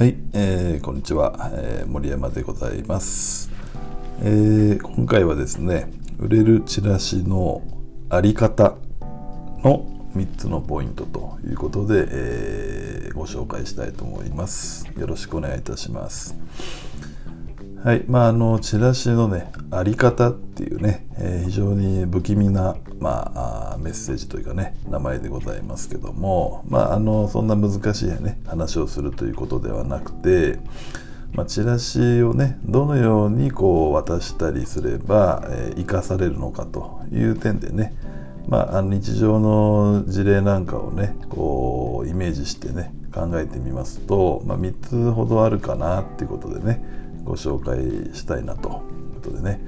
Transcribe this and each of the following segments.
はい、えー、こんにちは、えー、森山でございます、えー、今回はですね売れるチラシのあり方の3つのポイントということで、えー、ご紹介したいと思います。よろしくお願いいたします。はいまああのチラシのねあり方っていうね、えー、非常に不気味な、まあ、メッセージというかね名前でございますけどもまああのそんな難しいね話をするということではなくてまあ、チラシをねどのようにこう渡したりすれば、えー、生かされるのかという点でね、まあ、日常の事例なんかをねこうイメージしてね考えてみますと、まあ、3つほどあるかなっていうことでねご紹介したいなということでね。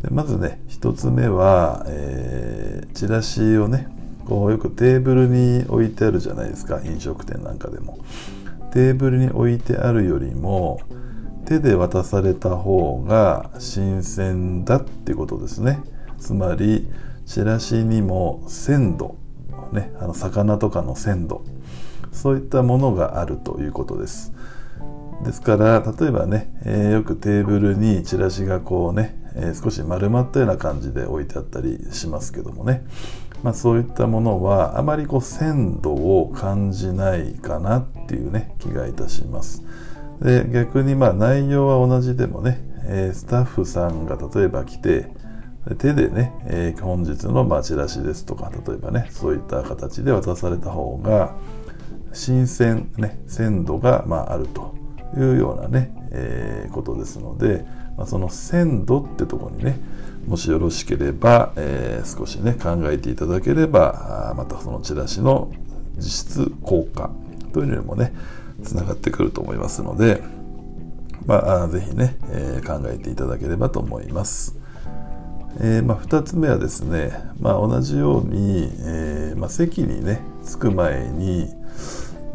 でまずね1つ目は、えー、チラシをねこうよくテーブルに置いてあるじゃないですか。飲食店なんかでも。テーブルに置いてあるよりも手で渡された方が新鮮だってことですね。つまりチラシにも鮮度ねあの魚とかの鮮度。そういったものがあるということです。ですから例えばね、えー、よくテーブルにチラシがこうね、えー、少し丸まったような感じで置いてあったりしますけどもね、まあ、そういったものはあまりこう鮮度を感じないかなっていうね気がいたします。で逆にまあ内容は同じでもね、えー、スタッフさんが例えば来て手でね、えー、本日のまチラシですとか例えばねそういった形で渡された方が新鮮ね鮮度がまああるというようなね、えー、ことですので、まあ、その鮮度ってとこにねもしよろしければ、えー、少しね考えていただければまたそのチラシの実質効果というのにもねつながってくると思いますので、まあ、ぜひね、えー、考えていただければと思います。えーまあ、2つ目はですね、まあ、同じように、えーまあ、席にね着く前に、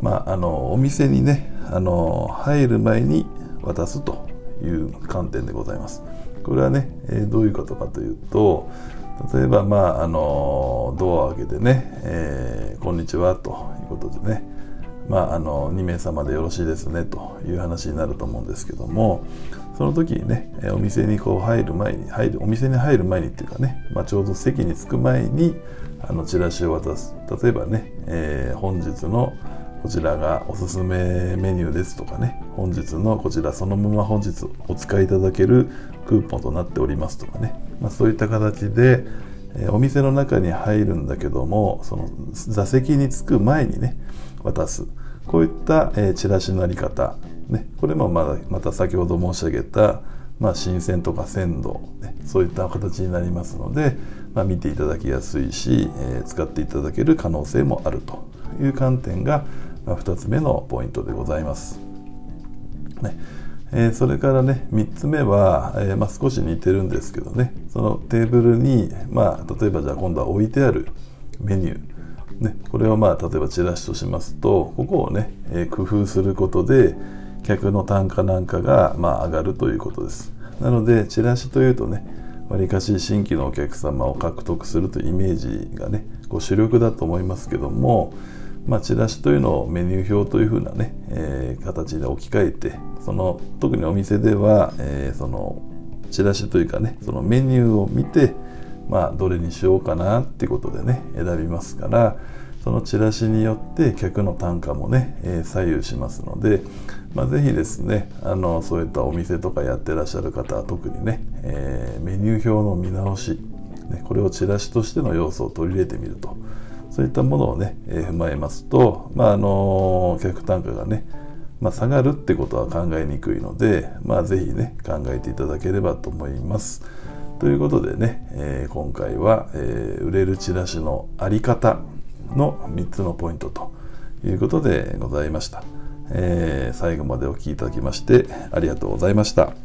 まあ、あのお店にねあの入る前に渡すという観点でございます。これはね、えー、どういうことかというと例えば、まあ、あのドアを開けてね、えー、こんにちは」ということでね、まあ、あの2名様でよろしいですねという話になると思うんですけどもその時にねお店にこう入る前に入るお店に入る前にっていうかね、まあ、ちょうど席に着く前にあのチラシを渡す例えばね、えー、本日のこちらがおすすめメニューですとかね。本日のこちらそのまま本日お使いいただけるクーポンとなっておりますとかね、まあ、そういった形で、えお店の中に入るんだけどもその座席に着く前にね渡す。こういった、えチラシのあり方、ね、これもまだまた先ほど申し上げた、まあ、新鮮とか鮮度、ね、そういった形になりますので、まあ、見ていただきやすいし、えー、使っていただける可能性もあるという観点が、まあ、2つ目のポイントでございます。ね。えー、それからね3つ目は、えー、まあ、少し似てるんですけどね。そのテーブルに、まあ、例えばじゃあ今度は置いてあるメニュー、ね、これをまあ例えばチラシとしますとここをね、えー、工夫することで客の単価なんかが、まあ、上がるということです。なのでチラシというとねわりかし新規のお客様を獲得するというイメージがねこう主力だと思いますけどもまあ、チラシというのをメニュー表というふうなね、えー、形で置き換えてその特にお店では、えー、そのチラシというかねそのメニューを見て、まあ、どれにしようかなっていうことでね選びますからそのチラシによって客の単価もね、えー、左右しますので、まあ、ぜひですねあのそういったお店とかやってらっしゃる方は特にね、えー、メニュー表の見直し、ね、これをチラシとしての要素を取り入れてみると。そういったものをね、えー、踏まえますと、まあ、あの客単価がね、まあ、下がるってことは考えにくいので、まあ、ぜひね考えていただければと思います。ということでね、えー、今回は、えー、売れるチラシのあり方の3つのポイントということでございました。えー、最後までお聴きいただきましてありがとうございました。